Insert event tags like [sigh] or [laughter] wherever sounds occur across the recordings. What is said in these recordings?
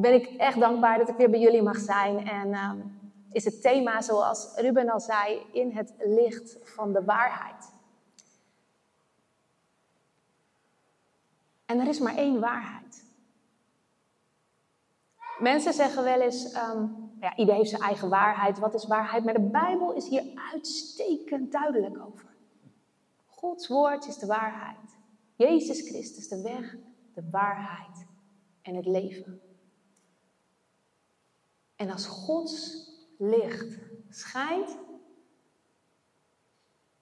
ben ik echt dankbaar dat ik weer bij jullie mag zijn. En ehm, is het thema, zoals Ruben al zei, in het licht van de waarheid. En er is maar één waarheid. Mensen zeggen wel eens, ehm, ja, ieder heeft zijn eigen waarheid. Wat is waarheid? Maar de Bijbel is hier uitstekend duidelijk over. Gods woord is de waarheid. Jezus Christus, de weg, de waarheid en het leven. En als Gods licht schijnt,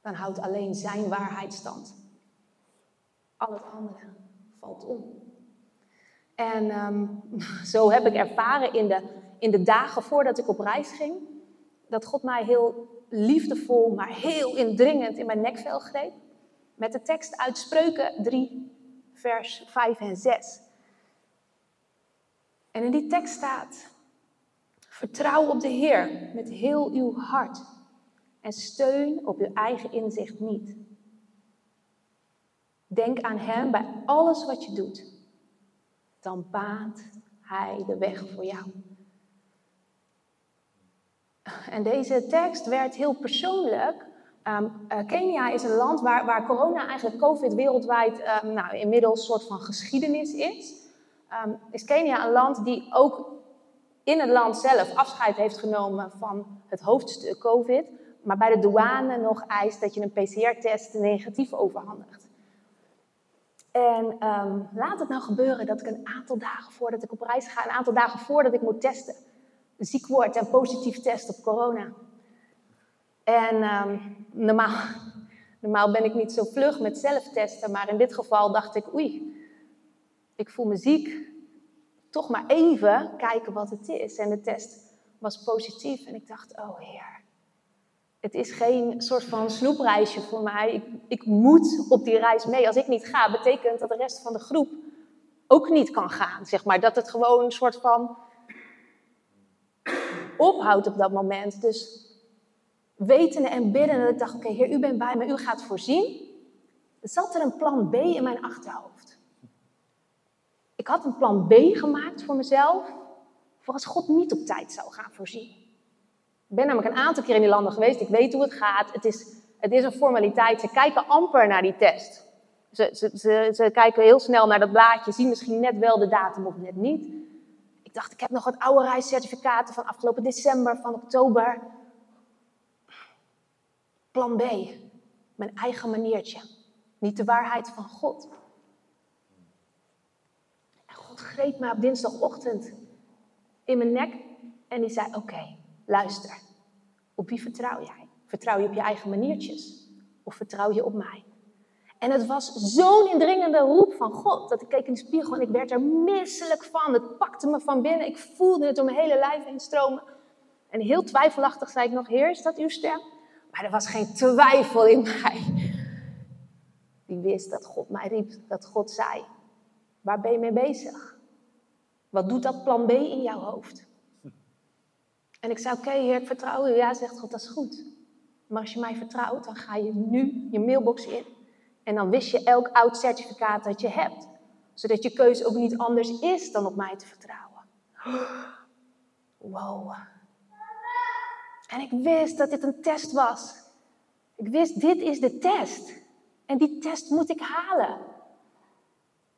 dan houdt alleen zijn waarheid stand. Al het andere valt om. En ehm, [laughs] zo heb ik ervaren in de, in de dagen voordat ik op reis ging, dat God mij heel liefdevol, maar heel indringend in mijn nekvel greep. Met de tekst uit Spreuken 3, vers 5 en 6. En in die tekst staat: Vertrouw op de Heer met heel uw hart en steun op uw eigen inzicht niet. Denk aan Hem bij alles wat je doet. Dan baant Hij de weg voor jou. En deze tekst werd heel persoonlijk. Um, Kenia is een land waar, waar corona, eigenlijk COVID wereldwijd, um, nou, inmiddels een soort van geschiedenis is. Um, is Kenia een land die ook in het land zelf afscheid heeft genomen van het hoofdstuk COVID, maar bij de douane nog eist dat je een PCR-test negatief overhandigt. En um, laat het nou gebeuren dat ik een aantal dagen voordat ik op reis ga, een aantal dagen voordat ik moet testen, ziek word en positief test op corona. En um, normaal, [laughs] normaal ben ik niet zo vlug met zelftesten, maar in dit geval dacht ik, oei, ik voel me ziek, toch maar even kijken wat het is. En de test was positief en ik dacht, oh heer, het is geen soort van snoepreisje voor mij. Ik, ik moet op die reis mee. Als ik niet ga, betekent dat de rest van de groep ook niet kan gaan. Zeg maar. Dat het gewoon een soort van ophoudt op dat moment. Dus wetende en bidden, dat ik dacht, oké, heer, u bent bij me, u gaat voorzien. Zat er een plan B in mijn achterhoofd? Ik had een plan B gemaakt voor mezelf, voor als God niet op tijd zou gaan voorzien. Ik ben namelijk een aantal keer in die landen geweest, ik weet hoe het gaat. Het is, het is een formaliteit, ze kijken amper naar die test. Ze, ze, ze, ze kijken heel snel naar dat blaadje, zien misschien net wel de datum of net niet. Ik dacht, ik heb nog wat oude reiscertificaten van afgelopen december, van oktober. Plan B, mijn eigen maniertje. Niet de waarheid van God. God greep me op dinsdagochtend in mijn nek en die zei: Oké, luister. Op wie vertrouw jij? Vertrouw je op je eigen maniertjes? Of vertrouw je op mij? En het was zo'n indringende roep van God dat ik keek in de spiegel en ik werd er misselijk van. Het pakte me van binnen. Ik voelde het door mijn hele lijf heen stromen. En heel twijfelachtig zei ik nog: Heer, is dat uw stem? Maar er was geen twijfel in mij. Die wist dat God mij riep, dat God zei: Waar ben je mee bezig? Wat doet dat plan B in jouw hoofd? En ik zei, oké heer, ik vertrouw u. Ja, zegt God, dat is goed. Maar als je mij vertrouwt, dan ga je nu je mailbox in. En dan wist je elk oud certificaat dat je hebt. Zodat je keuze ook niet anders is dan op mij te vertrouwen. Wow. En ik wist dat dit een test was. Ik wist, dit is de test. En die test moet ik halen.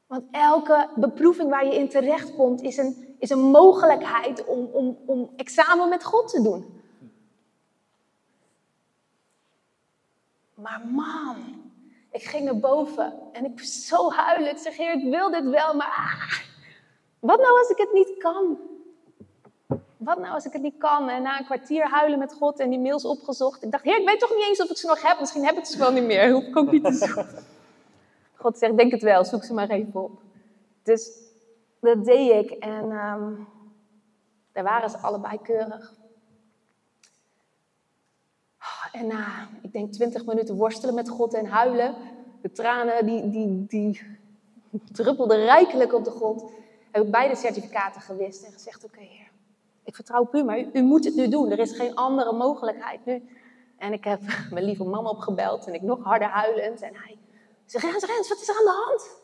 Want elke beproeving waar je in terechtkomt is een, is een mogelijkheid om, om, om examen met God te doen. Maar man, ik ging naar boven en ik was zo huilen. Ik zeg, Heer, ik wil dit wel, maar ah, wat nou als ik het niet kan? Wat nou als ik het niet kan? En na een kwartier huilen met God en die mails opgezocht. Ik dacht, Heer, ik weet toch niet eens of ik ze nog heb. Misschien heb ik ze wel niet meer. Hoef ik ook niet te zoeken. God zegt, denk het wel, zoek ze maar even op. Dus dat deed ik en um, daar waren ze allebei keurig. En na, ik denk twintig minuten worstelen met God en huilen, de tranen die, die, die druppelden rijkelijk op de grond, heb ik beide certificaten gewist en gezegd, oké heer, ik vertrouw op u, maar u, u moet het nu doen. Er is geen andere mogelijkheid nu. En ik heb [laughs] mijn lieve man opgebeld en ik nog harder huilend en hij zeg, Rens, Rens, wat is er aan de hand?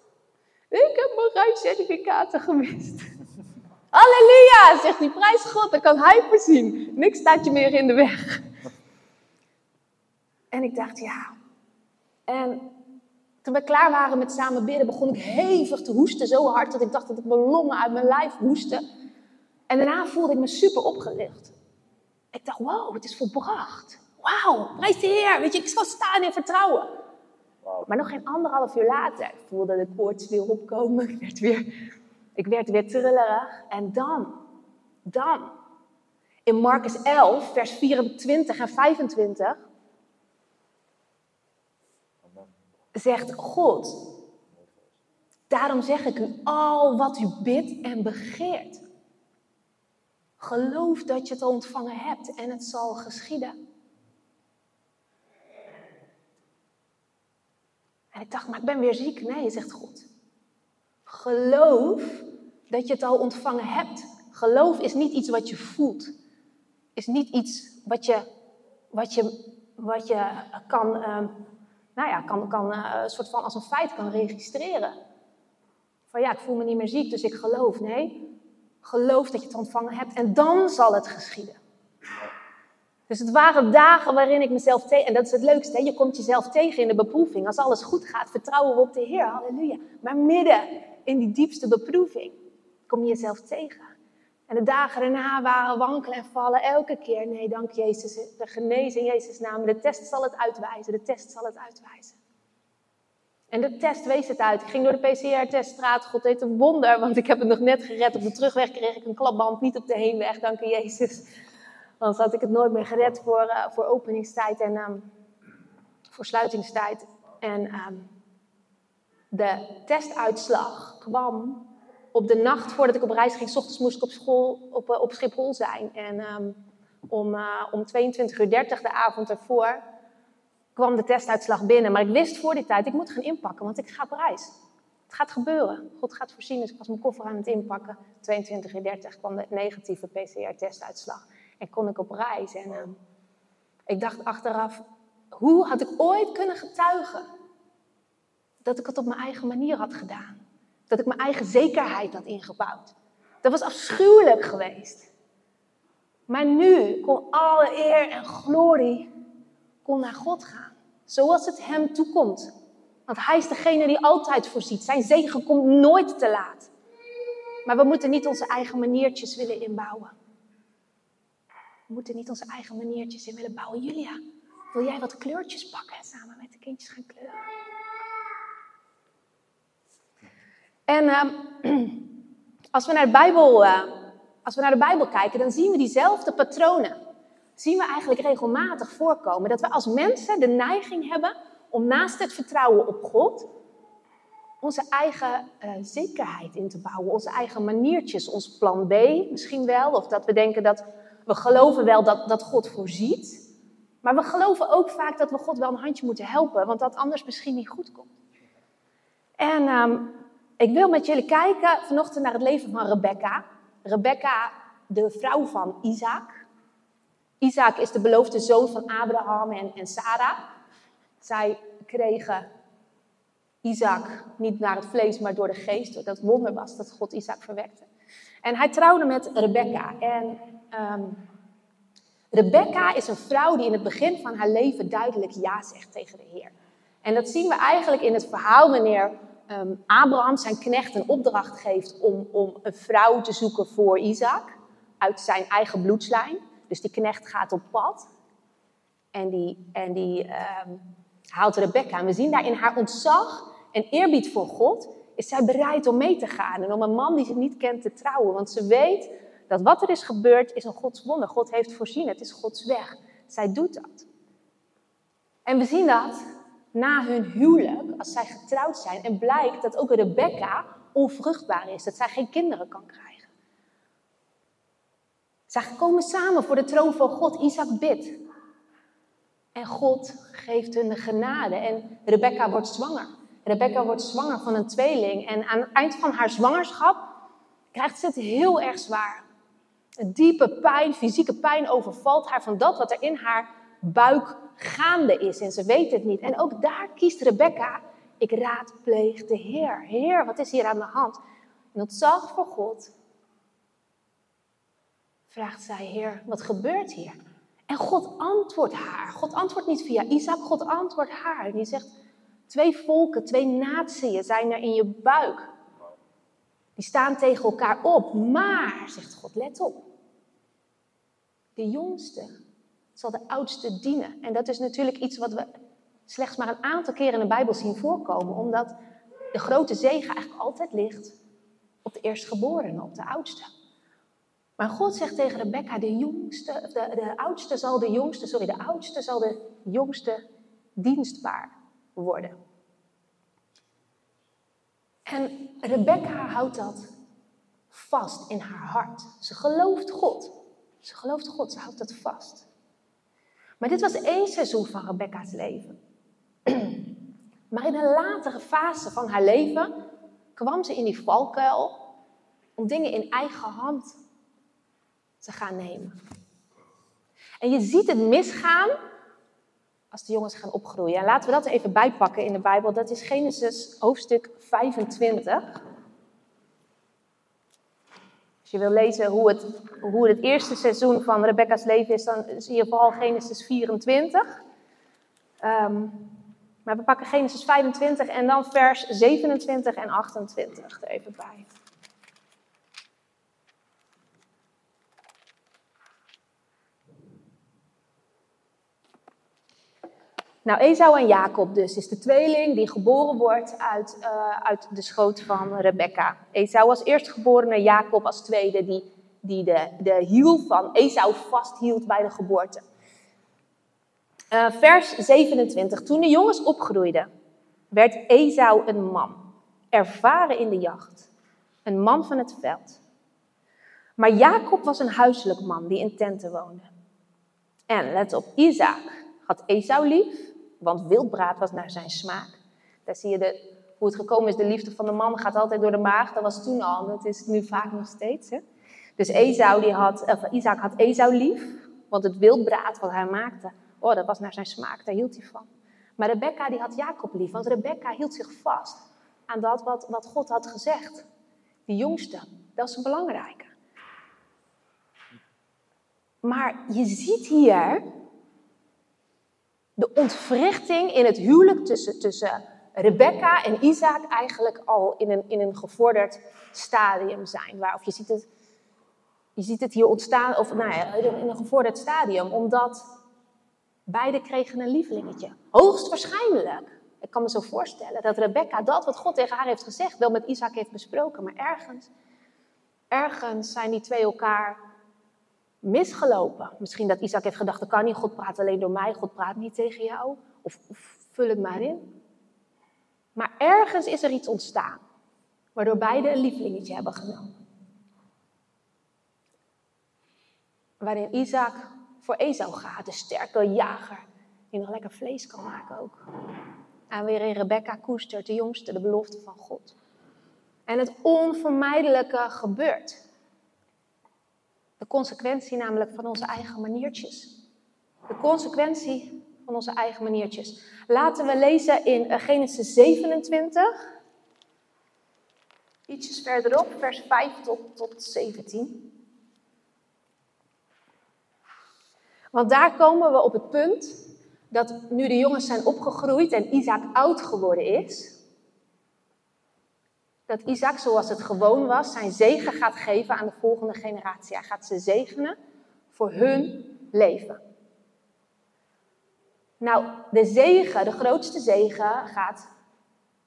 Ik heb mijn rijcertificaten gemist. [laughs] Halleluja, zegt hij, prijs God, dan kan hij voorzien. Niks staat je meer in de weg. En ik dacht, ja. En toen we klaar waren met samen bidden, begon ik hevig te hoesten. Zo hard dat ik dacht dat ik mijn longen uit mijn lijf hoestte. En daarna voelde ik me super opgericht. Ik dacht, wow, het is volbracht. Wauw, prijs de Heer. Weet je, ik zal staan in vertrouwen. Maar nog geen anderhalf uur later voelde de koorts weer opkomen. [laughs] Ik werd weer, ik werd weer trillerig. En dan, dan, in Marcus 11, vers 24 en 25, zegt God, daarom zeg ik u al wat u bidt en begeert. Geloof dat je het ontvangen hebt en het zal geschieden. En ik dacht, maar ik ben weer ziek. Nee, zegt God. Geloof dat je het al ontvangen hebt. Geloof is niet iets wat je voelt. Is niet iets wat je, wat je, wat je kan, uh, nou ja, kan, kan uh, soort van als een feit kan registreren. Van ja, ik voel me niet meer ziek, dus ik geloof. Nee, geloof dat je het ontvangen hebt en dan zal het geschieden. Dus het waren dagen waarin ik mezelf tegen. En dat is het leukste, hè? je komt jezelf tegen in de beproeving. Als alles goed gaat, vertrouwen we op de Heer. Halleluja. Maar midden in die diepste beproeving kom je jezelf tegen. En de dagen daarna waren wankelen en vallen elke keer. Nee, dank Jezus. De genezing in Jezus' naam. De test zal het uitwijzen. De test zal het uitwijzen. En de test wees het uit. Ik ging door de PCR-teststraat. God deed een wonder, want ik heb het nog net gered. Op de terugweg kreeg ik een klapband, niet op de heenweg. Dank u Jezus. Anders had ik het nooit meer gered voor, uh, voor openingstijd en um, voor sluitingstijd. En um, de testuitslag kwam op de nacht voordat ik op reis ging. S ochtends moest ik op school op, uh, op Schiphol zijn. En um, om, uh, om 22 uur 30 de avond ervoor kwam de testuitslag binnen. Maar ik wist voor die tijd, ik moet gaan inpakken, want ik ga op reis. Het gaat gebeuren. God gaat voorzien, dus ik was mijn koffer aan het inpakken. 22 uur 30 kwam de negatieve PCR-testuitslag. En kon ik op reis. En uh, ik dacht achteraf, hoe had ik ooit kunnen getuigen dat ik het op mijn eigen manier had gedaan? Dat ik mijn eigen zekerheid had ingebouwd. Dat was afschuwelijk geweest. Maar nu kon alle eer en glorie kon naar God gaan. Zoals het hem toekomt. Want hij is degene die altijd voorziet. Zijn zegen komt nooit te laat. Maar we moeten niet onze eigen maniertjes willen inbouwen. Moeten niet onze eigen maniertjes in willen bouwen. Julia, wil jij wat kleurtjes pakken en samen met de kindjes gaan kleuren? En uh, [clears throat] als, we naar de Bijbel, uh, als we naar de Bijbel kijken, dan zien we diezelfde patronen. Zien we eigenlijk regelmatig voorkomen. Dat we als mensen de neiging hebben om naast het vertrouwen op God onze eigen uh, zekerheid in te bouwen. Onze eigen maniertjes, ons plan B misschien wel. Of dat we denken dat we geloven wel dat, dat God voorziet. Maar we geloven ook vaak dat we God wel een handje moeten helpen, want dat anders misschien niet goed komt. En um, ik wil met jullie kijken vanochtend naar het leven van Rebecca. Rebecca, de vrouw van Isaac. Isaac is de beloofde zoon van Abraham en, en Sarah. Zij kregen Isaac niet naar het vlees, maar door de geest. Dat wonder was dat God Isaac verwekte. En hij trouwde met Rebecca. En um, Rebecca is een vrouw die in het begin van haar leven duidelijk ja zegt tegen de Heer. En dat zien we eigenlijk in het verhaal wanneer um, Abraham zijn knecht een opdracht geeft om, om een vrouw te zoeken voor Isaac uit zijn eigen bloedslijn. Dus die knecht gaat op pad en die, en die um, haalt Rebecca. En we zien daar in haar ontzag en eerbied voor God is zij bereid om mee te gaan en om een man die ze niet kent te trouwen. Want ze weet dat wat er is gebeurd is een Gods wonder. God heeft voorzien, het is Gods weg. Zij doet dat. En we zien dat na hun huwelijk, als zij getrouwd zijn, en blijkt dat ook Rebecca onvruchtbaar is, dat zij geen kinderen kan krijgen. Zij komen samen voor de troon van God. Isaac bidt. En God geeft hun de genade en Rebecca wordt zwanger. Rebecca wordt zwanger van een tweeling en aan het eind van haar zwangerschap krijgt ze het heel erg zwaar. Diepe pijn, fysieke pijn overvalt haar van dat wat er in haar buik gaande is en ze weet het niet. En ook daar kiest Rebecca, ik raadpleeg de Heer. Heer, wat is hier aan de hand? En dat zag voor God vraagt zij, Heer, wat gebeurt hier? En God antwoordt haar. God antwoordt niet via Isaac, God antwoordt haar. En die zegt, twee volken, twee naties zijn er in je buik. Die staan tegen elkaar op. Maar, zegt God, let op. De jongste zal de oudste dienen. En dat is natuurlijk iets wat we slechts maar een aantal keren in de Bijbel zien voorkomen. Omdat de grote zegen eigenlijk altijd ligt op de eerstgeborene, op de oudste. Maar God zegt tegen Rebecca, de, jongste, de, de oudste zal de jongste, sorry, de oudste zal de jongste dienstbaar worden. En Rebecca houdt dat vast in haar hart. Ze gelooft God. Ze gelooft God, ze houdt dat vast. Maar dit was één seizoen van Rebecca's leven. [clears throat] Maar in een latere fase van haar leven kwam ze in die valkuil om dingen in eigen hand te gaan nemen. En je ziet het misgaan als de jongens gaan opgroeien. En laten we dat even bijpakken in de Bijbel. Dat is Genesis hoofdstuk 25. Als je wil lezen hoe het, hoe het eerste seizoen van Rebecca's leven is, dan zie je vooral Genesis 24. Um, maar we pakken Genesis 25 en dan vers 27 en 28 er even bij. Nou, Esau en Jacob dus is de tweeling die geboren wordt uit, uh, uit de schoot van Rebecca. Esau was eerstgeborene, Jacob als tweede, die, die de, de hiel van Esau vasthield bij de geboorte. Uh, vers 27. Toen de jongens opgroeiden, werd Esau een man, ervaren in de jacht, een man van het veld. Maar Jacob was een huiselijk man die in tenten woonde. En let op, Isaac had Esau lief, want wildbraad was naar zijn smaak. Daar zie je hoe het gekomen is. De liefde van de man gaat altijd door de maag. Dat was toen al, dat is nu vaak nog steeds. Hè? Dus Esau die had, of Isaac had Esau lief, want het wildbraad wat hij maakte, oh, dat was naar zijn smaak, daar hield hij van. Maar Rebecca die had Jacob lief, want Rebecca hield zich vast aan dat wat, wat God had gezegd. De jongste, dat is een belangrijke. Maar je ziet hier de ontwrichting in het huwelijk tussen, tussen Rebecca en Isaac eigenlijk al in een, in een gevorderd stadium zijn. Waar, of je ziet, het, je ziet het hier ontstaan, of nou ja, in een gevorderd stadium, omdat beide kregen een lievelingetje. Hoogstwaarschijnlijk, ik kan me zo voorstellen, dat Rebecca dat wat God tegen haar heeft gezegd wel met Isaac heeft besproken. Maar ergens, ergens zijn die twee elkaar misgelopen. Misschien dat Isaac heeft gedacht, dat kan niet, God praat alleen door mij, God praat niet tegen jou. Of, of vul het maar in. Maar ergens is er iets ontstaan, waardoor beide een lievelingetje hebben genomen. Waarin Isaac voor Esau gaat, de sterke jager, die nog lekker vlees kan maken ook. En weer in Rebecca koestert, de jongste, de belofte van God. En het onvermijdelijke gebeurt. De consequentie namelijk van onze eigen maniertjes. De consequentie van onze eigen maniertjes. Laten we lezen in Genesis 27. Ietsjes verderop, vers 5 tot, tot 17. Want daar komen we op het punt dat nu de jongens zijn opgegroeid en Isaac oud geworden is, dat Isaac, zoals het gewoon was, zijn zegen gaat geven aan de volgende generatie. Hij gaat ze zegenen voor hun leven. Nou, de zegen, de grootste zegen, gaat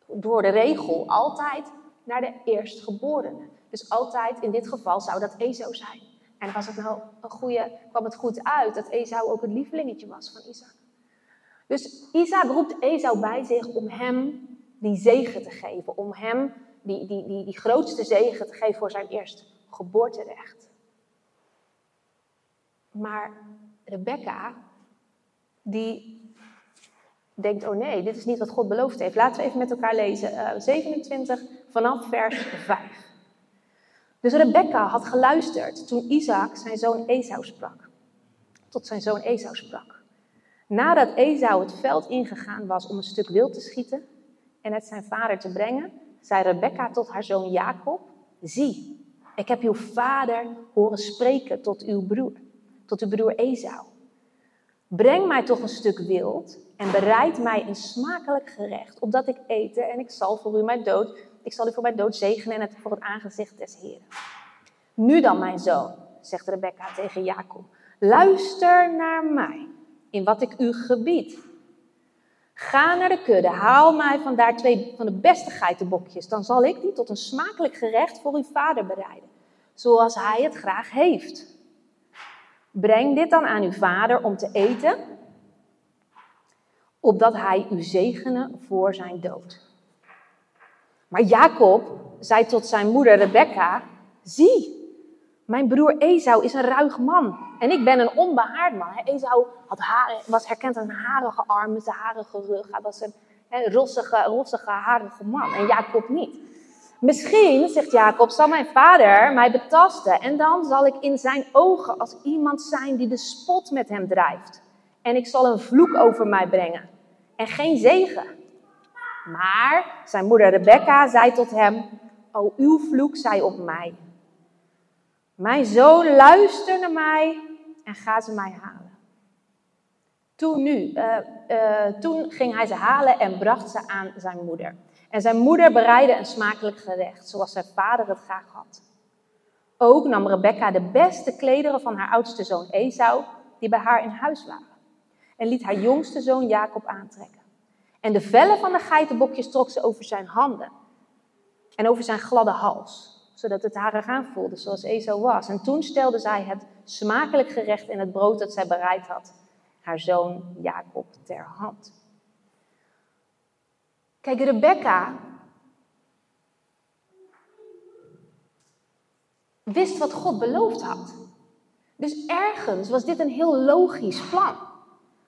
door de regel altijd naar de eerstgeborene. Dus altijd, in dit geval, zou dat Ezo zijn. En was het nou een goede, kwam het goed uit dat Esau ook het lievelingetje was van Isaac. Dus Isaac roept Esau bij zich om hem die zegen te geven, om hem die, die, die, die grootste zegen te geven voor zijn eerst geboorterecht. Maar Rebecca, die denkt, oh nee, dit is niet wat God beloofd heeft. Laten we even met elkaar lezen. Uh, eh, 27 vanaf vers 5. Dus Rebecca had geluisterd toen Isaac zijn zoon Esau sprak. Tot zijn zoon Esau sprak. Nadat Esau het veld ingegaan was om een stuk wild te schieten en het zijn vader te brengen, zei Rebecca tot haar zoon Jacob: Zie, ik heb uw vader horen spreken tot uw broer, tot uw broer Esau. Breng mij toch een stuk wild en bereid mij een smakelijk gerecht, opdat ik eten en ik zal voor u mijn dood, ik zal u voor mijn dood zegenen en het voor het aangezicht des Heren. Nu dan, mijn zoon, zegt Rebecca tegen Jacob, luister naar mij in wat ik u gebied. Ga naar de kudde, haal mij vandaar twee van de beste geitenbokjes. Dan zal ik die tot een smakelijk gerecht voor uw vader bereiden, zoals hij het graag heeft. Breng dit dan aan uw vader om te eten, opdat hij u zegene voor zijn dood. Maar Jacob zei tot zijn moeder Rebecca: Zie, mijn broer Esau is een ruig man en ik ben een onbehaard man. Esau had haren, was herkend als een harige arm een harige rug. Hij was een rossige, rossige, harige man en Jacob niet. Misschien, zegt Jacob, zal mijn vader mij betasten en dan zal ik in zijn ogen als iemand zijn die de spot met hem drijft. En ik zal een vloek over mij brengen en geen zegen. Maar zijn moeder Rebecca zei tot hem, o uw vloek zij op mij. Mijn zoon, luister naar mij en ga ze mij halen. Toen, nu, uh, uh, toen ging hij ze halen en bracht ze aan zijn moeder. En zijn moeder bereidde een smakelijk gerecht, zoals zijn vader het graag had. Ook nam Rebecca de beste klederen van haar oudste zoon Esau, die bij haar in huis waren, en liet haar jongste zoon Jacob aantrekken. En de vellen van de geitenbokjes trok ze over zijn handen en over zijn gladde hals zodat het haar eraan voelde zoals Esau was. En toen stelde zij het smakelijk gerecht in het brood dat zij bereid had, haar zoon Jacob ter hand. Kijk, Rebecca wist wat God beloofd had. Dus ergens was dit een heel logisch plan.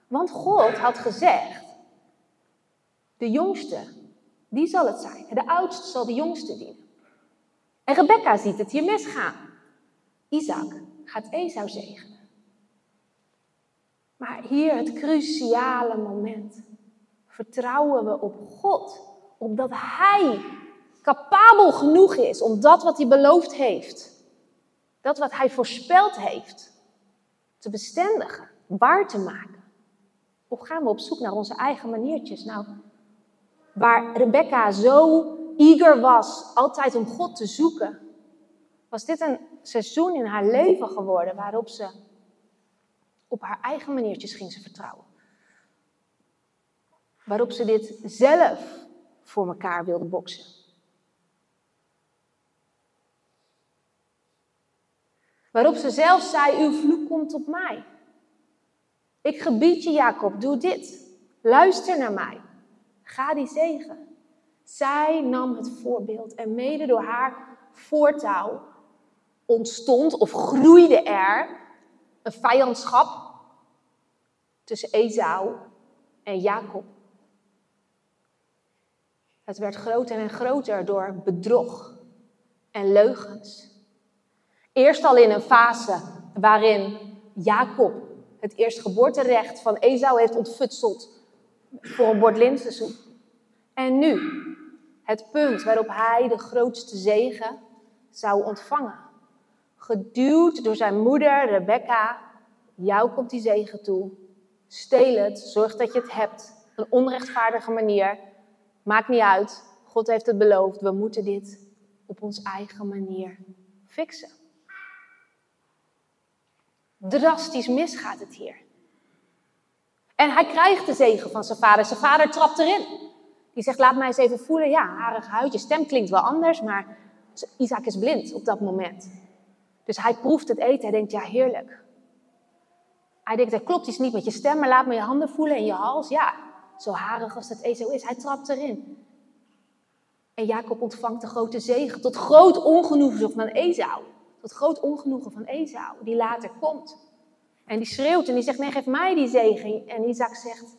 Want God had gezegd, de jongste, die zal het zijn. De oudste zal de jongste dienen. En Rebecca ziet het hier misgaan. Isaac gaat Esau zegenen. Maar hier het cruciale moment. Vertrouwen we op God, opdat Hij capabel genoeg is om dat wat Hij beloofd heeft, dat wat Hij voorspeld heeft, te bestendigen, waar te maken? Of gaan we op zoek naar onze eigen maniertjes? Nou, waar Rebecca zo eager was altijd om God te zoeken, was dit een seizoen in haar leven geworden waarop ze op haar eigen maniertjes ging ze vertrouwen. Waarop ze dit zelf voor elkaar wilde boksen. Waarop ze zelf zei: Uw vloek komt op mij. Ik gebied je, Jacob, doe dit. Luister naar mij. Ga die zegen. Zij nam het voorbeeld en mede door haar voortouw ontstond of groeide er een vijandschap tussen Esau en Jacob. Het werd groter en groter door bedrog en leugens. Eerst al in een fase waarin Jacob het eerstgeboorterecht van Esau heeft ontfutseld voor een bord linzensoep. En nu het punt waarop hij de grootste zegen zou ontvangen. Geduwd door zijn moeder Rebecca, jou komt die zegen toe. Steel het, zorg dat je het hebt. Een onrechtvaardige manier. Maakt niet uit. God heeft het beloofd. We moeten dit op ons eigen manier fixen. Drastisch misgaat het hier. En hij krijgt de zegen van zijn vader. Zijn vader trapt erin. Die zegt, laat mij eens even voelen. Ja, harig huid, je stem klinkt wel anders, maar Isaac is blind op dat moment. Dus hij proeft het eten. Hij denkt, ja, heerlijk. Hij denkt, er klopt iets niet met je stem, maar laat me je handen voelen en je hals. Ja, zo harig als dat eten is. Hij trapt erin. En Jacob ontvangt de grote zegen. Tot groot ongenoegen van Esau. Tot groot ongenoegen van Esau, die later komt. En die schreeuwt en die zegt, nee, geef mij die zegen. En Isaac zegt,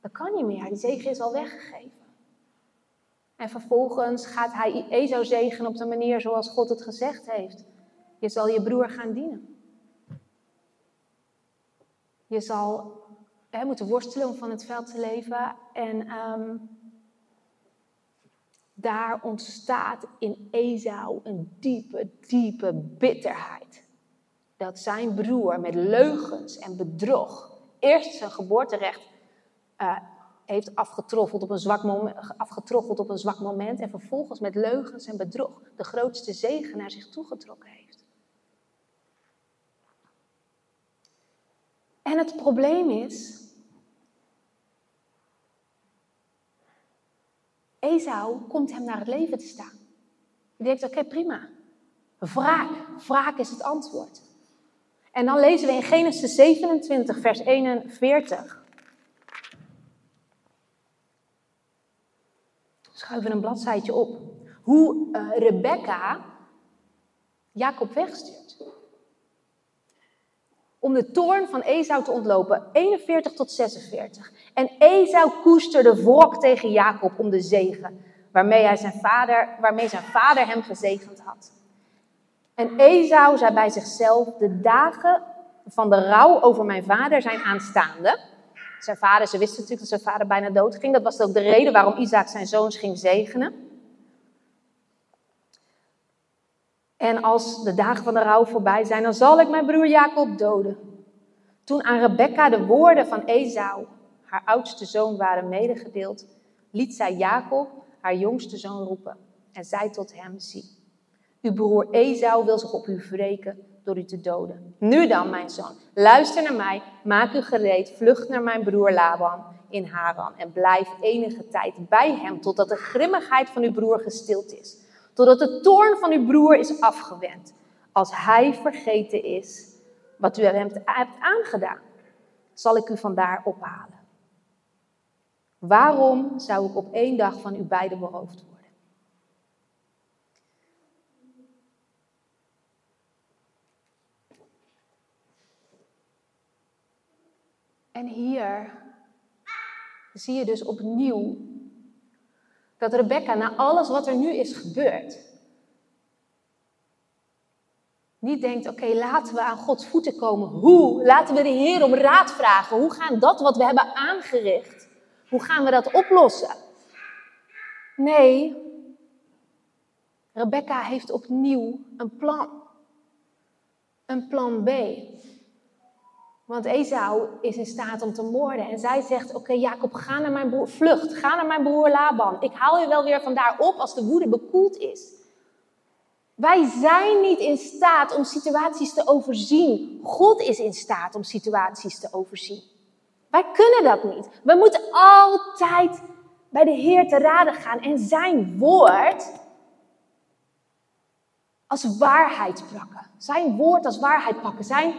dat kan niet meer, die zegen is al weggegeven. En vervolgens gaat hij Esau zegenen op de manier zoals God het gezegd heeft. Je zal je broer gaan dienen. Je zal hè, moeten worstelen om van het veld te leven. En um, daar ontstaat in Esau een diepe, diepe bitterheid. Dat zijn broer met leugens en bedrog eerst zijn geboorterecht uh, heeft afgetroffeld op, een zwak moment, afgetroffeld op een zwak moment en vervolgens met leugens en bedrog de grootste zegen naar zich toegetrokken heeft. En het probleem is, Esau komt hem naar het leven te staan. Hij denkt, oké, prima. Wraak, wraak is het antwoord. En dan lezen we in Genesis 27, vers 41. Schuiven een bladzijtje op. Hoe uh, Rebecca Jacob wegstuurt. Om de toorn van Esau te ontlopen, 41 tot 46. En Esau koesterde wrok tegen Jacob om de zegen, waarmee, hij zijn vader, waarmee zijn vader hem gezegend had. En Esau zei bij zichzelf: De dagen van de rouw over mijn vader zijn aanstaande. Zijn vader, ze wisten natuurlijk dat zijn vader bijna dood ging. Dat was ook de reden waarom Isaac zijn zoons ging zegenen. En als de dagen van de rouw voorbij zijn, dan zal ik mijn broer Jacob doden. Toen aan Rebecca de woorden van Esau, haar oudste zoon, waren medegedeeld, liet zij Jacob, haar jongste zoon, roepen en zei tot hem: Zie, uw broer Esau wil zich op u wreken door u te doden. Nu dan, mijn zoon, luister naar mij, maak u gereed, vlucht naar mijn broer Laban in Haran en blijf enige tijd bij hem totdat de grimmigheid van uw broer gestild is, totdat de toorn van uw broer is afgewend, als hij vergeten is wat u hem hebt aangedaan, zal ik u vandaar ophalen. Waarom zou ik op één dag van u beiden beroofd worden? En hier zie je dus opnieuw dat Rebecca na alles wat er nu is gebeurd, niet denkt, oké, laten we aan Gods voeten komen. Hoe? Laten we de Heer om raad vragen. Hoe gaan dat wat we hebben aangericht, hoe gaan we dat oplossen? Nee, Rebecca heeft opnieuw een plan. Een plan B. Want Esau is in staat om te moorden. En zij zegt: Oké, Jacob, ga naar mijn broer, vlucht, ga naar mijn broer Laban. Ik haal je wel weer vandaar op als de woede bekoeld is. Wij zijn niet in staat om situaties te overzien. God is in staat om situaties te overzien. Wij kunnen dat niet. We moeten altijd bij de Heer te raden gaan en zijn woord als waarheid pakken. Zijn woord als waarheid pakken. Zijn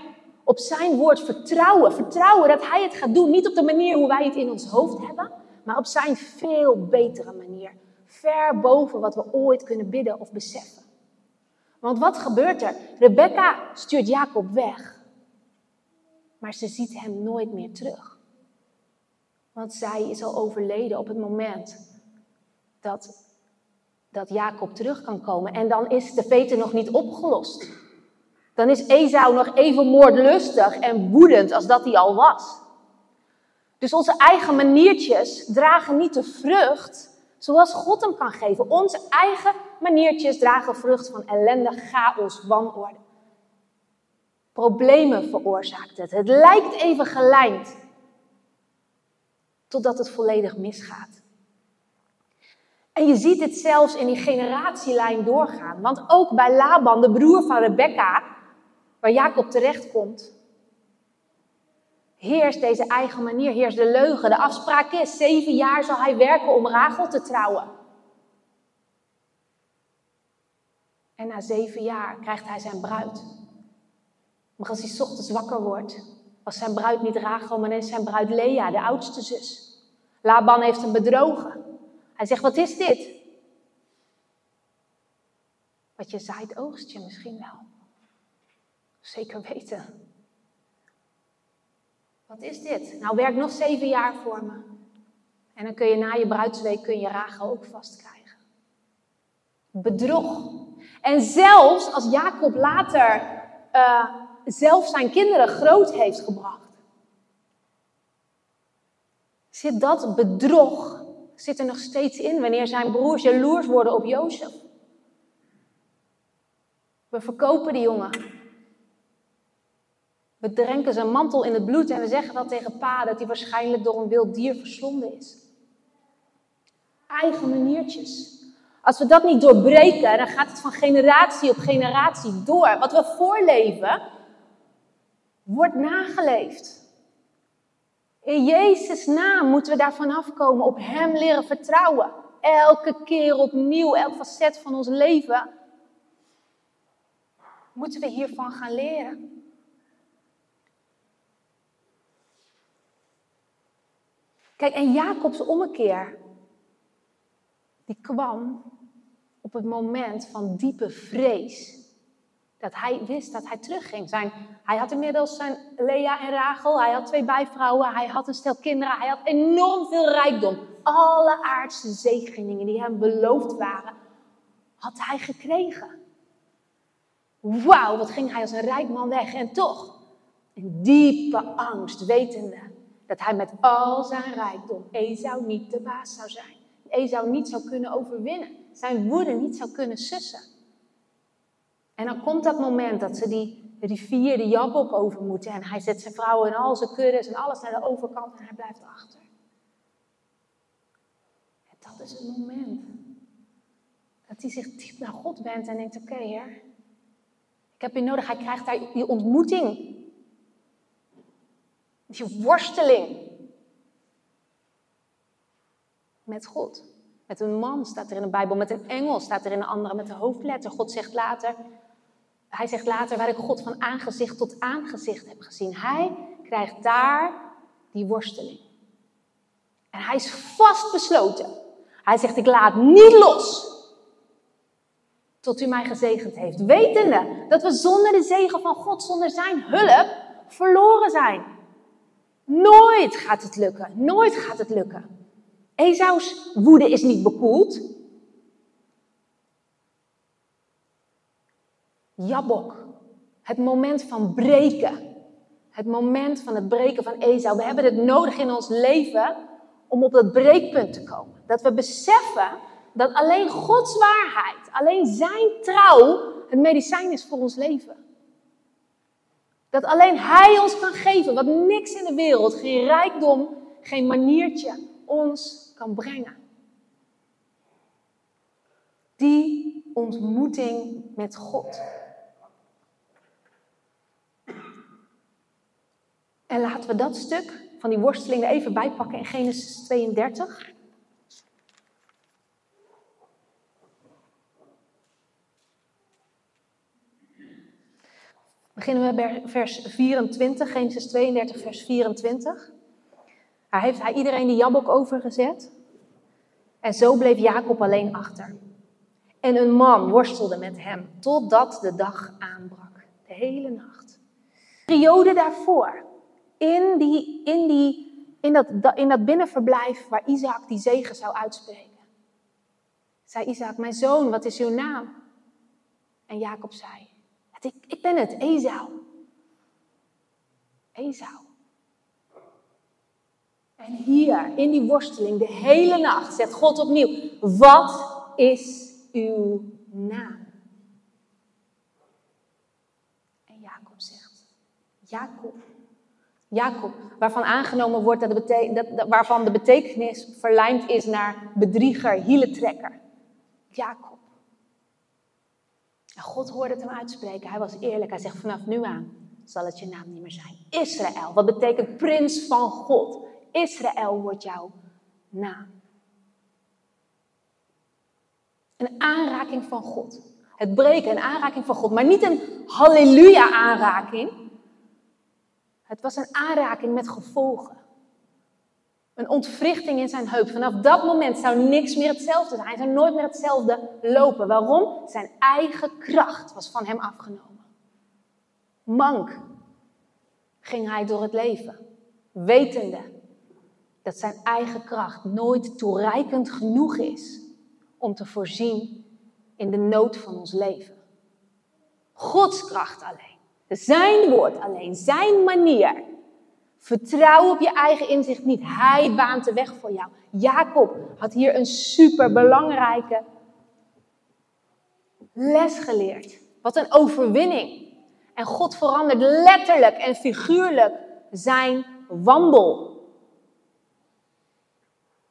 op zijn woord vertrouwen. Vertrouwen dat hij het gaat doen. Niet op de manier hoe wij het in ons hoofd hebben, maar op zijn veel betere manier. Ver boven wat we ooit kunnen bidden of beseffen. Want wat gebeurt er? Rebecca stuurt Jacob weg. Maar ze ziet hem nooit meer terug. Want zij is al overleden op het moment dat, dat Jacob terug kan komen. En dan is de vete nog niet opgelost dan is Esau nog even moordlustig en woedend als dat hij al was. Dus onze eigen maniertjes dragen niet de vrucht zoals God hem kan geven. Onze eigen maniertjes dragen vrucht van ellende, chaos, wanorde. Problemen veroorzaakt het. Het lijkt even gelijnd, totdat het volledig misgaat. En je ziet het zelfs in die generatielijn doorgaan. Want ook bij Laban, de broer van Rebecca, waar Jacob terechtkomt, heerst deze eigen manier, heerst de leugen. De afspraak is, zeven jaar zal hij werken om Rachel te trouwen. En na zeven jaar krijgt hij zijn bruid. Maar als hij ochtends wakker wordt, was zijn bruid niet Rachel, maar is zijn bruid Lea, de oudste zus. Laban heeft hem bedrogen. Hij zegt, wat is dit? Wat je zaait, oogst je misschien wel. Zeker weten. Wat is dit? Nou, werk nog zeven jaar voor me. En dan kun je na je bruidsweek kun je Rachel ook vastkrijgen. Bedrog. En zelfs als Jacob later uh, zelf zijn kinderen groot heeft gebracht, zit dat bedrog zit er nog steeds in wanneer zijn broers jaloers worden op Jozef. We verkopen die jongen. We drenken zijn mantel in het bloed en we zeggen wel tegen pa dat hij waarschijnlijk door een wild dier verslonden is. Eigen maniertjes. Als we dat niet doorbreken, dan gaat het van generatie op generatie door. Wat we voorleven, wordt nageleefd. In Jezus' naam moeten we daarvan afkomen, op Hem leren vertrouwen. Elke keer opnieuw, elk facet van ons leven, moeten we hiervan gaan leren. Kijk, en Jacobs ommekeer, die kwam op het moment van diepe vrees. Dat hij wist dat hij terugging. Zijn, hij had inmiddels zijn Lea en Rachel, hij had twee bijvrouwen, hij had een stel kinderen, hij had enorm veel rijkdom. Alle aardse zegeningen die hem beloofd waren, had hij gekregen. Wauw, wat ging hij als een rijk man weg. En toch, in diepe angst, wetende dat hij met al zijn rijkdom Esau niet de baas zou zijn. Esau niet zou kunnen overwinnen. Zijn woede niet zou kunnen sussen. En dan komt dat moment dat ze die rivier, de Jabok, over moeten. En hij zet zijn vrouwen en al zijn kuddes en alles naar de overkant en hij blijft achter. En dat is het moment. Dat hij zich diep naar God wendt en denkt, oké heer, ik heb je nodig. Hij krijgt daar die ontmoeting. Die worsteling. Met God. Met een man staat er in de Bijbel, met een engel staat er in een andere, met de hoofdletter. God zegt later, hij zegt later, waar ik God van aangezicht tot aangezicht heb gezien. Hij krijgt daar die worsteling. En hij is vastbesloten. Hij zegt, ik laat niet los tot u mij gezegend heeft. Wetende dat we zonder de zegen van God, zonder zijn hulp, verloren zijn. Nooit gaat het lukken. Nooit gaat het lukken. Esaus woede is niet bekoeld. Jabok, het moment van breken. Het moment van het breken van Esau. We hebben het nodig in ons leven om op dat breekpunt te komen. Dat we beseffen dat alleen Gods waarheid, alleen Zijn trouw het medicijn is voor ons leven. Dat alleen Hij ons kan geven wat niks in de wereld, geen rijkdom, geen maniertje ons kan brengen. Die ontmoeting met God. En laten we dat stuk van die worsteling er even bij pakken in Genesis 32. Beginnen we bij vers 24, Genesis 32, vers 24. Daar heeft hij iedereen die Jabok overgezet. En zo bleef Jacob alleen achter. En een man worstelde met hem totdat de dag aanbrak. De hele nacht. De periode daarvoor, in, die, in, die, in, dat, in dat binnenverblijf waar Isaac die zegen zou uitspreken, zei Isaac, mijn zoon, wat is uw naam? En Jacob zei, ik, ik ben het, Esau. Esau. En hier, in die worsteling, de hele nacht, zegt God opnieuw: Wat is uw naam? En Jacob zegt: Jacob. Jacob, waarvan aangenomen wordt dat de, dat, waarvan de betekenis verlijmd is naar bedrieger, hieletrekker. Jacob. En God hoorde het hem uitspreken. Hij was eerlijk. Hij zegt: Vanaf nu aan zal het je naam niet meer zijn. Israël, wat betekent prins van God. Israël wordt jouw naam. Een aanraking van God. Het breken, een aanraking van God. Maar niet een halleluja aanraking. Het was een aanraking met gevolgen. Een ontwrichting in zijn heup. Vanaf dat moment zou niks meer hetzelfde zijn. Hij zou nooit meer hetzelfde lopen. Waarom? Zijn eigen kracht was van hem afgenomen. Mank ging hij door het leven. Wetende dat zijn eigen kracht nooit toereikend genoeg is om te voorzien in de nood van ons leven. Gods kracht alleen. Zijn woord alleen. Zijn manier Vertrouw op je eigen inzicht niet. Hij baant de weg voor jou. Jacob had hier een super belangrijke les geleerd. Wat een overwinning. En God verandert letterlijk en figuurlijk zijn wandel.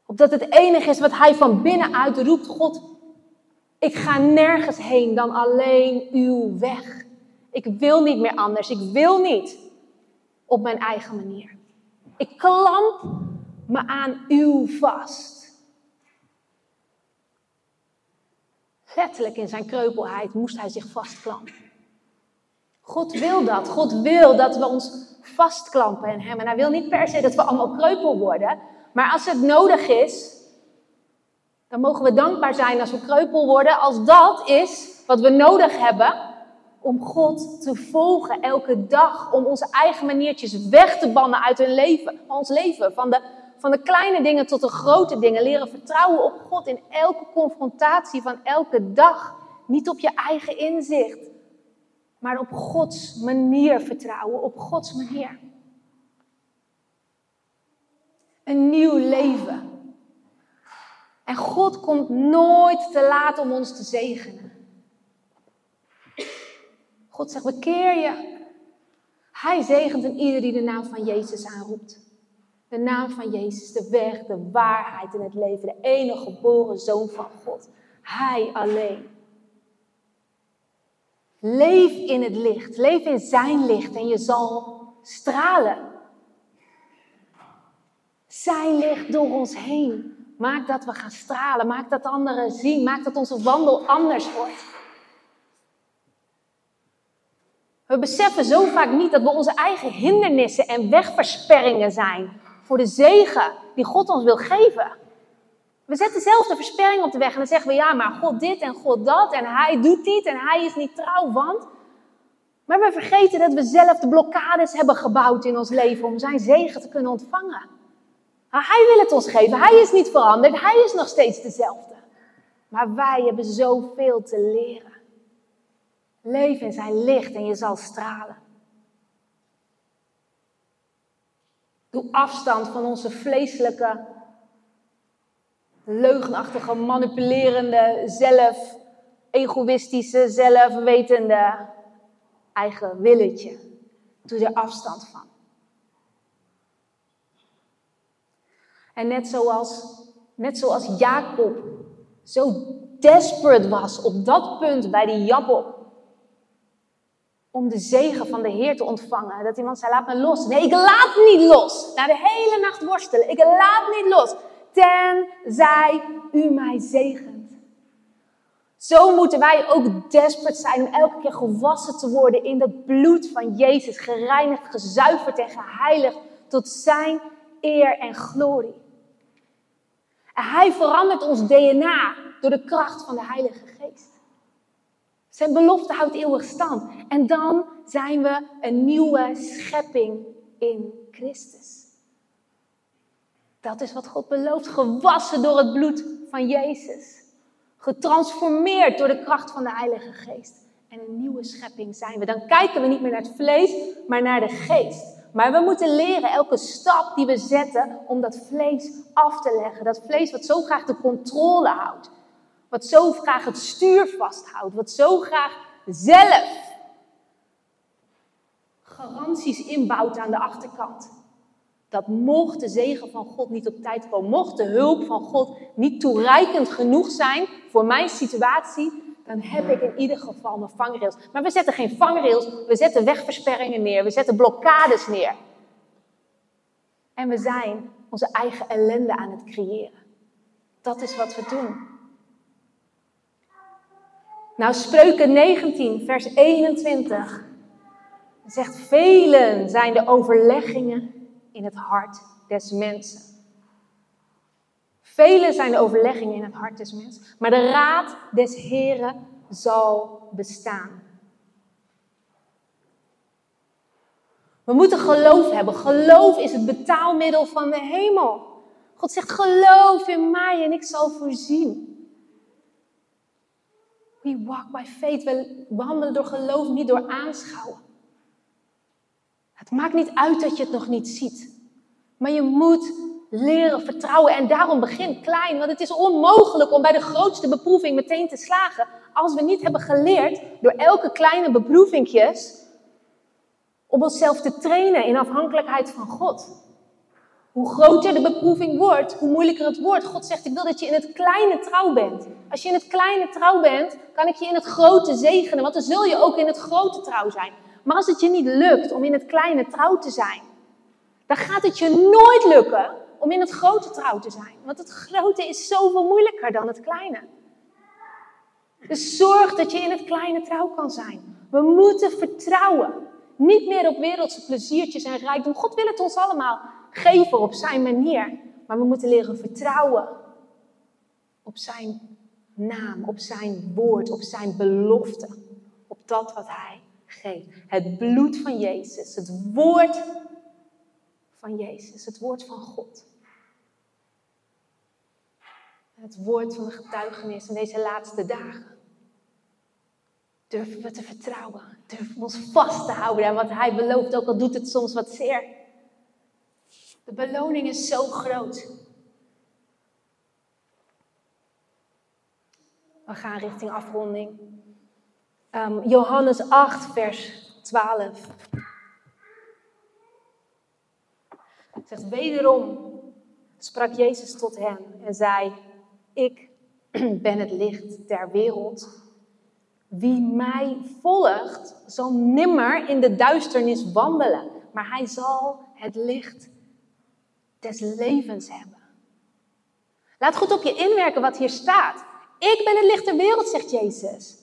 Opdat het enige is wat hij van binnenuit roept: God, ik ga nergens heen dan alleen uw weg. Ik wil niet meer anders. Ik wil niet op mijn eigen manier. Ik klamp me aan uw vast. Letterlijk in zijn kreupelheid moest hij zich vastklampen. God wil dat. God wil dat we ons vastklampen in Hem. En Hij wil niet per se dat we allemaal kreupel worden. Maar als het nodig is, dan mogen we dankbaar zijn als we kreupel worden. Als dat is wat we nodig hebben om God te volgen elke dag. Om onze eigen maniertjes weg te bannen uit hun leven, ons leven. Van de, van de kleine dingen tot de grote dingen. Leren vertrouwen op God in elke confrontatie van elke dag. Niet op je eigen inzicht, maar op Gods manier vertrouwen. Op Gods manier. Een nieuw leven. En God komt nooit te laat om ons te zegenen. God zegt, bekeer je. Hij zegent een ieder die de naam van Jezus aanroept. De naam van Jezus, de weg, de waarheid en het leven. De enige geboren zoon van God. Hij alleen. Leef in het licht. Leef in zijn licht en je zal stralen. Zijn licht door ons heen. Maakt dat we gaan stralen. Maakt dat anderen zien. Maakt dat onze wandel anders wordt. We beseffen zo vaak niet dat we onze eigen hindernissen en wegversperringen zijn voor de zegen die God ons wil geven. We zetten zelf de versperring op de weg en dan zeggen we ja, maar God dit en God dat en hij doet dit en hij is niet trouw, want. Maar we vergeten dat we zelf de blokkades hebben gebouwd in ons leven om zijn zegen te kunnen ontvangen. hij wil het ons geven, hij is niet veranderd, hij is nog steeds dezelfde. Maar wij hebben zoveel te leren. Leef in zijn licht en je zal stralen. Doe afstand van onze vleeselijke, leugenachtige, manipulerende, zelf, egoïstische, zelfwetende eigen willetje. Doe er afstand van. En net zoals, net zoals Jacob zo desperate was op dat punt bij die Jabbok om de zegen van de Heer te ontvangen. Dat iemand zei, laat me los. Nee, ik laat niet los. Na de hele nacht worstelen. Ik laat niet los. Tenzij u mij zegent. Zo moeten wij ook desperate zijn om elke keer gewassen te worden in dat bloed van Jezus. Gereinigd, gezuiverd en geheiligd tot zijn eer en glorie. En hij verandert ons DNA door de kracht van de Heilige. Zijn belofte houdt eeuwig stand. En dan zijn we een nieuwe schepping in Christus. Dat is wat God belooft. Gewassen door het bloed van Jezus. Getransformeerd door de kracht van de Heilige Geest. En een nieuwe schepping zijn we. Dan kijken we niet meer naar het vlees, maar naar de geest. Maar we moeten leren elke stap die we zetten om dat vlees af te leggen. Dat vlees wat zo graag de controle houdt. Wat zo graag het stuur vasthoudt. Wat zo graag zelf garanties inbouwt aan de achterkant. Dat mocht de zegen van God niet op tijd komen, mocht de hulp van God niet toereikend genoeg zijn voor mijn situatie, dan heb ik in ieder geval mijn vangrails. Maar we zetten geen vangrails, we zetten wegversperringen neer, we zetten blokkades neer. En we zijn onze eigen ellende aan het creëren. Dat is wat we doen. Nou, Spreuken 19, vers 21 zegt: Velen zijn de overleggingen in het hart des mensen. Velen zijn de overleggingen in het hart des mensen, maar de raad des Heren zal bestaan. We moeten geloof hebben. Geloof is het betaalmiddel van de hemel. God zegt: geloof in mij en ik zal voorzien. We walk by faith. We wandelen door geloof, niet door aanschouwen. Het maakt niet uit dat je het nog niet ziet. Maar je moet leren vertrouwen. En daarom begin klein. Want het is onmogelijk om bij de grootste beproeving meteen te slagen. Als we niet hebben geleerd door elke kleine beproevingjes. Om onszelf te trainen in afhankelijkheid van God. Hoe groter de beproeving wordt, hoe moeilijker het wordt. God zegt, ik wil dat je in het kleine trouw bent. Als je in het kleine trouw bent, kan ik je in het grote zegenen. Want dan zul je ook in het grote trouw zijn. Maar als het je niet lukt om in het kleine trouw te zijn, dan gaat het je nooit lukken om in het grote trouw te zijn. Want het grote is zoveel moeilijker dan het kleine. Dus zorg dat je in het kleine trouw kan zijn. We moeten vertrouwen. Niet meer op wereldse pleziertjes en rijkdom. God wil het ons allemaal geven op zijn manier. Maar we moeten leren vertrouwen op zijn naam, op zijn woord, op zijn belofte. Op dat wat hij geeft. Het bloed van Jezus, het woord van Jezus, het woord van God. Het woord van de getuigenis in deze laatste dagen. Durven we te vertrouwen? Durven we ons vast te houden aan wat Hij belooft, ook al doet het soms wat zeer? De beloning is zo groot. We gaan richting afronding. Um, Johannes 8, vers 12. Het zegt, wederom sprak Jezus tot hem en zei, ik [clears throat] ben het licht der wereld. Wie mij volgt, zal nimmer in de duisternis wandelen, maar hij zal het licht levens hebben. Laat goed op je inwerken wat hier staat. Ik ben het licht der wereld, zegt Jezus.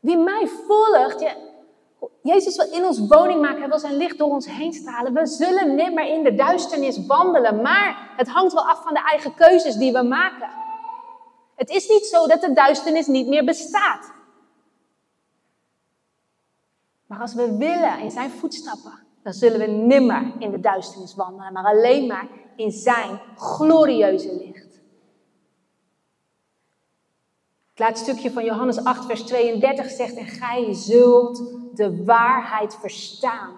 Wie mij volgt, Jezus wil in ons woning maken, hij wil zijn licht door ons heen stralen. We zullen nimmer in de duisternis wandelen, maar het hangt wel af van de eigen keuzes die we maken. Het is niet zo dat de duisternis niet meer bestaat. Maar als we willen in zijn voetstappen, dan zullen we nimmer in de duisternis wandelen, maar alleen maar in zijn glorieuze licht. Het laatste stukje van Johannes 8, vers 32 zegt: En gij zult de waarheid verstaan.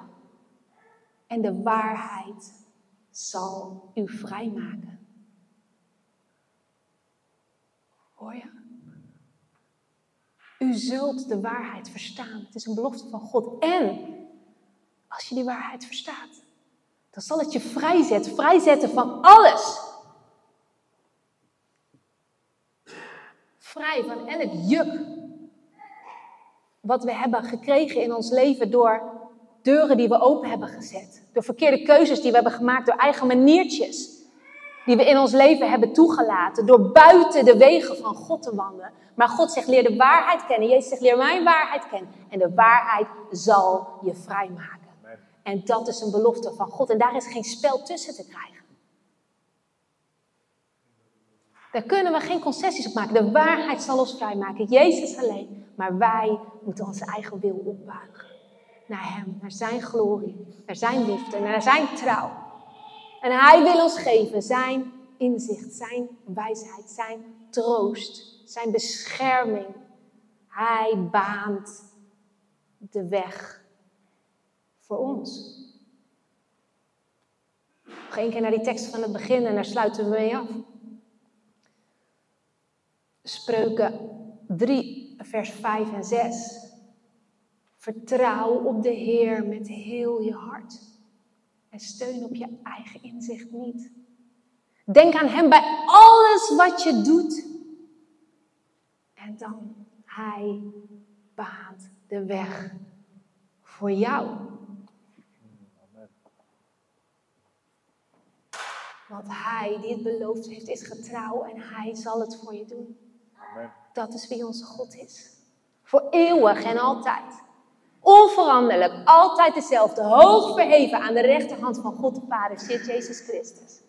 En de waarheid zal u vrijmaken. Hoor je? U zult de waarheid verstaan. Het is een belofte van God. En als je die waarheid verstaat, dan zal het je vrijzetten. Vrijzetten van alles. Vrij van elk juk. Wat we hebben gekregen in ons leven door deuren die we open hebben gezet. Door verkeerde keuzes die we hebben gemaakt. Door eigen maniertjes die we in ons leven hebben toegelaten. Door buiten de wegen van God te wandelen. Maar God zegt, leer de waarheid kennen. Jezus zegt, leer mijn waarheid kennen. En de waarheid zal je vrijmaken. En dat is een belofte van God. En daar is geen spel tussen te krijgen. Daar kunnen we geen concessies op maken. De waarheid zal ons vrijmaken. Jezus alleen. Maar wij moeten onze eigen wil opbuigen. Naar Hem, naar Zijn glorie, naar Zijn liefde, naar Zijn trouw. En Hij wil ons geven Zijn inzicht, Zijn wijsheid, Zijn troost, Zijn bescherming. Hij baant de weg voor ons. Nog één keer naar die tekst van het begin en daar sluiten we mee af. Spreuken 3, vers 5 en 6. Vertrouw op de Heer met heel je hart. En steun op je eigen inzicht niet. Denk aan Hem bij alles wat je doet. En dan, Hij baant de weg voor jou. Want Hij die het beloofd heeft, is getrouw en Hij zal het voor je doen. Dat is wie onze God is. Voor eeuwig en altijd. Onveranderlijk, altijd dezelfde. Hoog verheven aan de rechterhand van God de Vader zit Jezus Christus.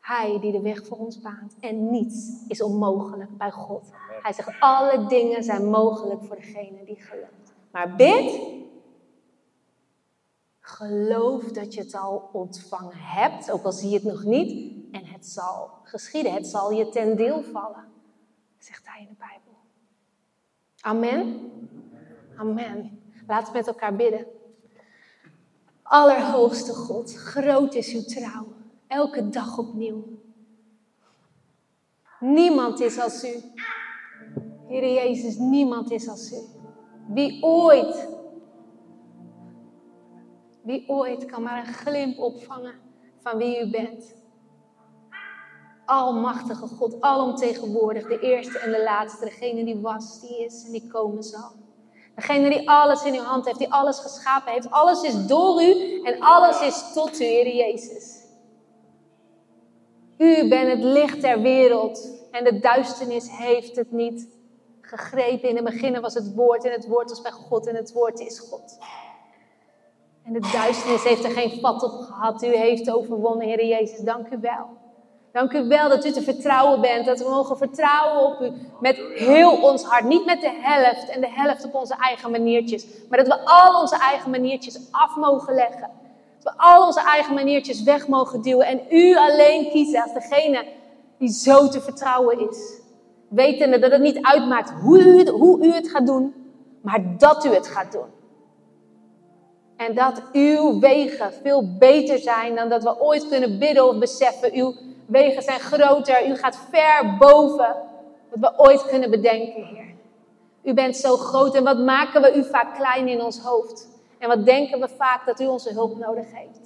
Hij die de weg voor ons baant. En niets is onmogelijk bij God. Hij zegt, alle dingen zijn mogelijk voor degene die gelooft. Maar bid. Geloof dat je het al ontvangen hebt, ook al zie je het nog niet. En het zal geschieden. Het zal je ten deel vallen, zegt hij in de Bijbel. Amen. Amen. Laten we met elkaar bidden. Allerhoogste God, groot is uw trouw, elke dag opnieuw. Niemand is als u. Heer Jezus, niemand is als u. Wie ooit, wie ooit kan maar een glimp opvangen van wie u bent. Almachtige God, alomtegenwoordig, de eerste en de laatste, degene die was, die is en die komen zal. Degene die alles in uw hand heeft, die alles geschapen heeft. Alles is door u en alles is tot u, Heer Jezus. U bent het licht der wereld en de duisternis heeft het niet gegrepen. In het begin was het woord en het woord was bij God en het woord is God. En de duisternis heeft er geen vat op gehad. U heeft overwonnen, Heer Jezus. Dank u wel. Dank u wel dat u te vertrouwen bent. Dat we mogen vertrouwen op u met heel ons hart. Niet met de helft en de helft op onze eigen maniertjes. Maar dat we al onze eigen maniertjes af mogen leggen. Dat we al onze eigen maniertjes weg mogen duwen. En u alleen kiezen als degene die zo te vertrouwen is. Wetende dat het niet uitmaakt hoe u hoe u het gaat doen. Maar dat u het gaat doen. En dat uw wegen veel beter zijn dan dat we ooit kunnen bidden of beseffen. Uw wegen zijn groter. U gaat ver boven wat we ooit kunnen bedenken, Heer. U bent zo groot en wat maken we u vaak klein in ons hoofd? En wat denken we vaak dat u onze hulp nodig heeft?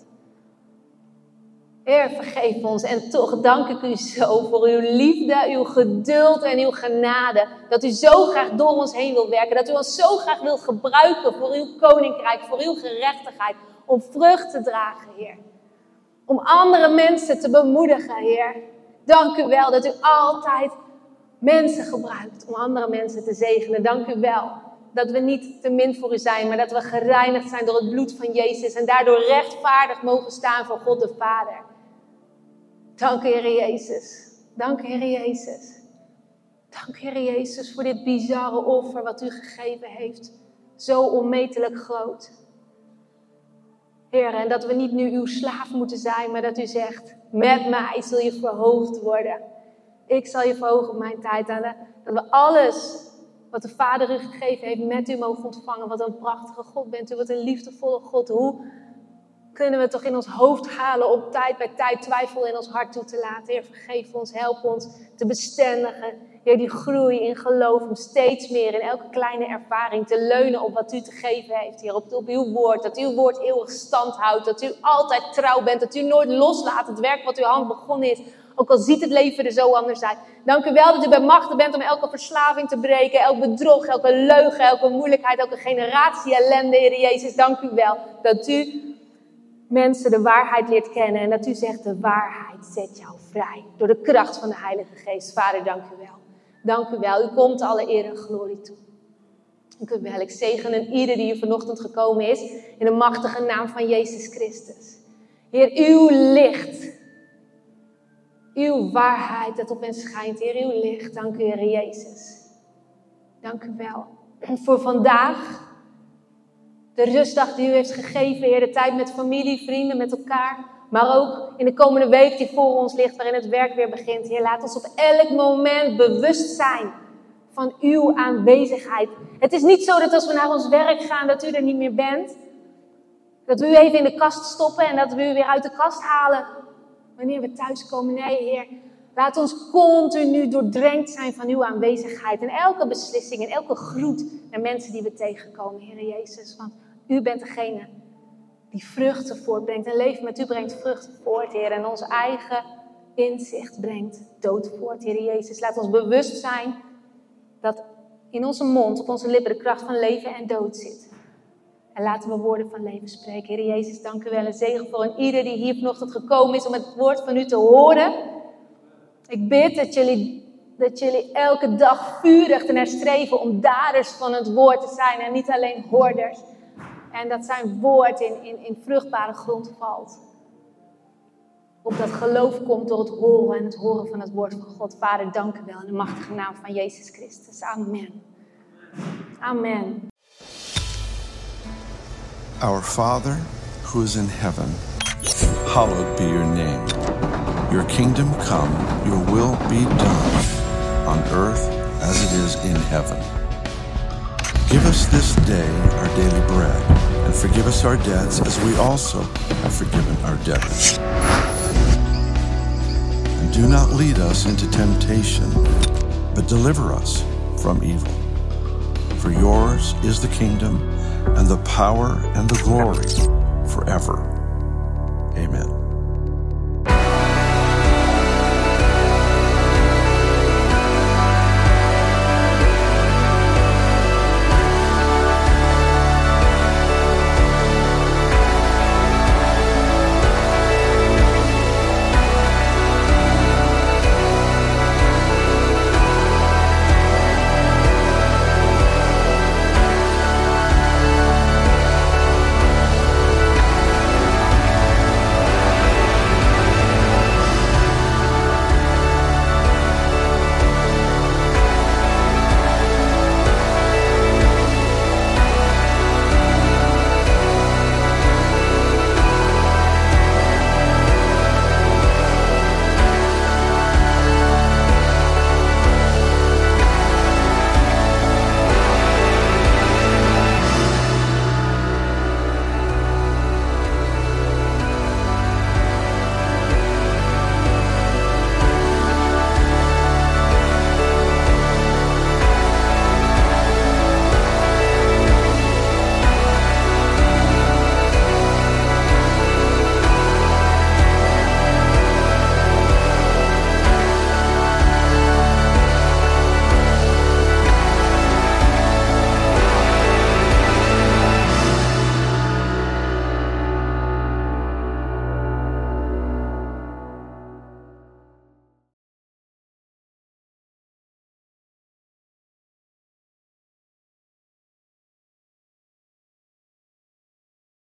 Heer, vergeef ons. En toch dank ik u zo voor uw liefde, uw geduld en uw genade. Dat u zo graag door ons heen wil werken. Dat u ons zo graag wil gebruiken voor uw koninkrijk, voor uw gerechtigheid. Om vrucht te dragen, Heer. Om andere mensen te bemoedigen, Heer. Dank u wel dat u altijd mensen gebruikt om andere mensen te zegenen. Dank u wel dat we niet te min voor u zijn, maar dat we gereinigd zijn door het bloed van Jezus en daardoor rechtvaardig mogen staan voor God de Vader. Dank u, Heer Jezus. Dank u, Heer Jezus. Dank u, Jezus, voor dit bizarre offer wat u gegeven heeft. Zo onmetelijk groot. Heer, en dat we niet nu uw slaaf moeten zijn, maar dat u zegt, met mij zul je verhoogd worden. Ik zal je verhogen op mijn tijd. En dat we alles wat de Vader u gegeven heeft met u mogen ontvangen. Wat een prachtige God bent u, wat een liefdevolle God. Hoe kunnen we toch in ons hoofd halen om tijd bij tijd twijfel in ons hart toe te laten. Heer, vergeef ons, help ons te bestendigen. Heer, die groei in geloof om steeds meer in elke kleine ervaring te leunen op wat u te geven heeft. Heer, op, op uw woord. Dat uw woord eeuwig stand houdt. Dat u altijd trouw bent. Dat u nooit loslaat het werk wat uw hand begonnen is. Ook al ziet het leven er zo anders uit. Dank u wel dat u bij machten bent om elke verslaving te breken. Elk bedrog, elke leugen, elke moeilijkheid, elke generatie ellende, Heer Jezus. Dank u wel dat u mensen de waarheid leert kennen. En dat u zegt, de waarheid zet jou vrij. Door de kracht van de Heilige Geest. Vader, dank u wel. Dank u wel. U komt alle eer en glorie toe. Dank u wel. Ik zegen en ieder die hier vanochtend gekomen is. In de machtige naam van Jezus Christus. Heer, uw licht. Uw waarheid dat op hen schijnt. Heer, uw licht. Dank u, Heer Jezus. Dank u wel. En voor vandaag de rustdag die u heeft gegeven, Heer. De tijd met familie, vrienden, met elkaar. Maar ook in de komende week die voor ons ligt, waarin het werk weer begint. Heer, laat ons op elk moment bewust zijn van uw aanwezigheid. Het is niet zo dat als we naar ons werk gaan, dat u er niet meer bent. Dat we u even in de kast stoppen en dat we u weer uit de kast halen wanneer we thuiskomen. Nee, Heer. Laat ons continu doordrenkt zijn van uw aanwezigheid. En elke beslissing en elke groet naar mensen die we tegenkomen, Heer Jezus. Want u bent degene die vruchten voortbrengt. En leven met u brengt vruchten voort, Heer. En ons eigen inzicht brengt dood voort, Heer Jezus. Laat ons bewust zijn dat in onze mond, op onze lippen, de kracht van leven en dood zit. En laten we woorden van leven spreken. Heer Jezus, dank u wel. En zegen voor een ieder die hier vanochtend gekomen is om het woord van u te horen. Ik bid dat jullie dat jullie elke dag vurig ernaar streven om daders van het woord te zijn en niet alleen hoorders. En dat zijn woord in, in, in vruchtbare grond valt. Opdat geloof komt door het horen en het horen van het woord van God. Vader, dank u wel in de machtige naam van Jezus Christus. Amen. Amen. Our Father, who is in heaven, hallowed be your name. Your kingdom come, your will be done, on earth as it is in heaven. Give us this day our daily bread And forgive us our debts as we also have forgiven our debtors. And do not lead us into temptation, but deliver us from evil. For yours is the kingdom and the power and the glory forever. Amen.